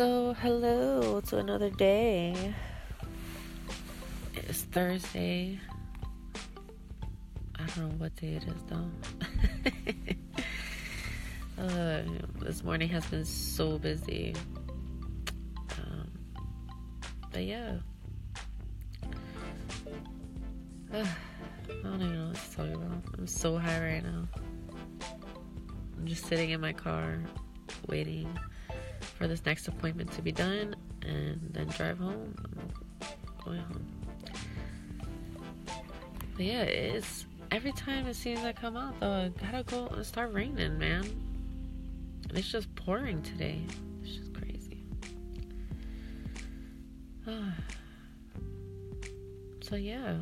So, hello to another day. It's Thursday. I don't know what day it is though. uh, this morning has been so busy. Um, but yeah. Uh, I don't even know what to talk about. I'm so high right now. I'm just sitting in my car waiting for this next appointment to be done and then drive home. I'm going home. But yeah, it's every time it seems I come out though, I gotta go and start raining, man. And it's just pouring today. It's just crazy. so yeah.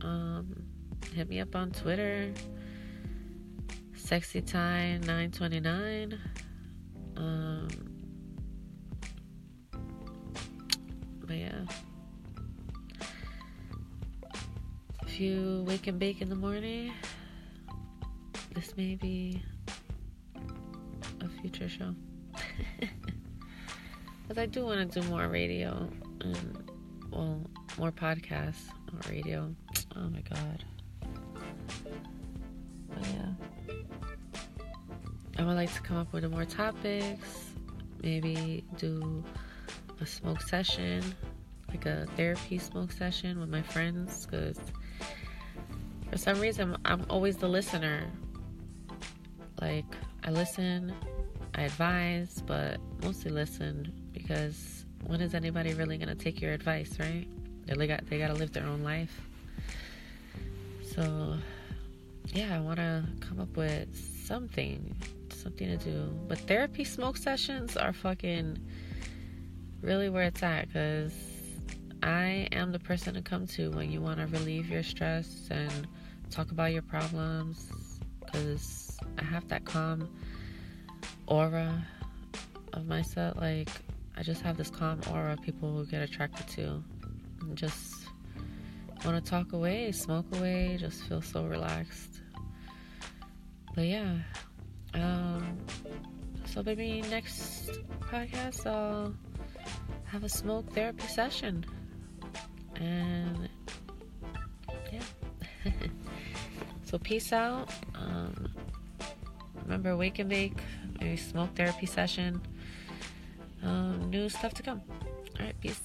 Um hit me up on Twitter. Sexy Time 929. Um, but yeah. If you wake and bake in the morning, this may be a future show. Because I do want to do more radio and, well, more podcasts on radio. Oh my god. I would like to come up with more topics, maybe do a smoke session, like a therapy smoke session with my friends, because for some reason I'm always the listener. Like, I listen, I advise, but mostly listen because when is anybody really gonna take your advice, right? They got they gotta live their own life. So, yeah, I want to come up with something something to do. But therapy smoke sessions are fucking really where it's at because I am the person to come to when you want to relieve your stress and talk about your problems because I have that calm aura of myself. Like, I just have this calm aura people will get attracted to. And just want to talk away, smoke away, just feel so relaxed. But yeah, um, so maybe next podcast I'll have a smoke therapy session. And yeah. so peace out. Um, remember wake and bake, maybe smoke therapy session. Um, new stuff to come. Alright, peace.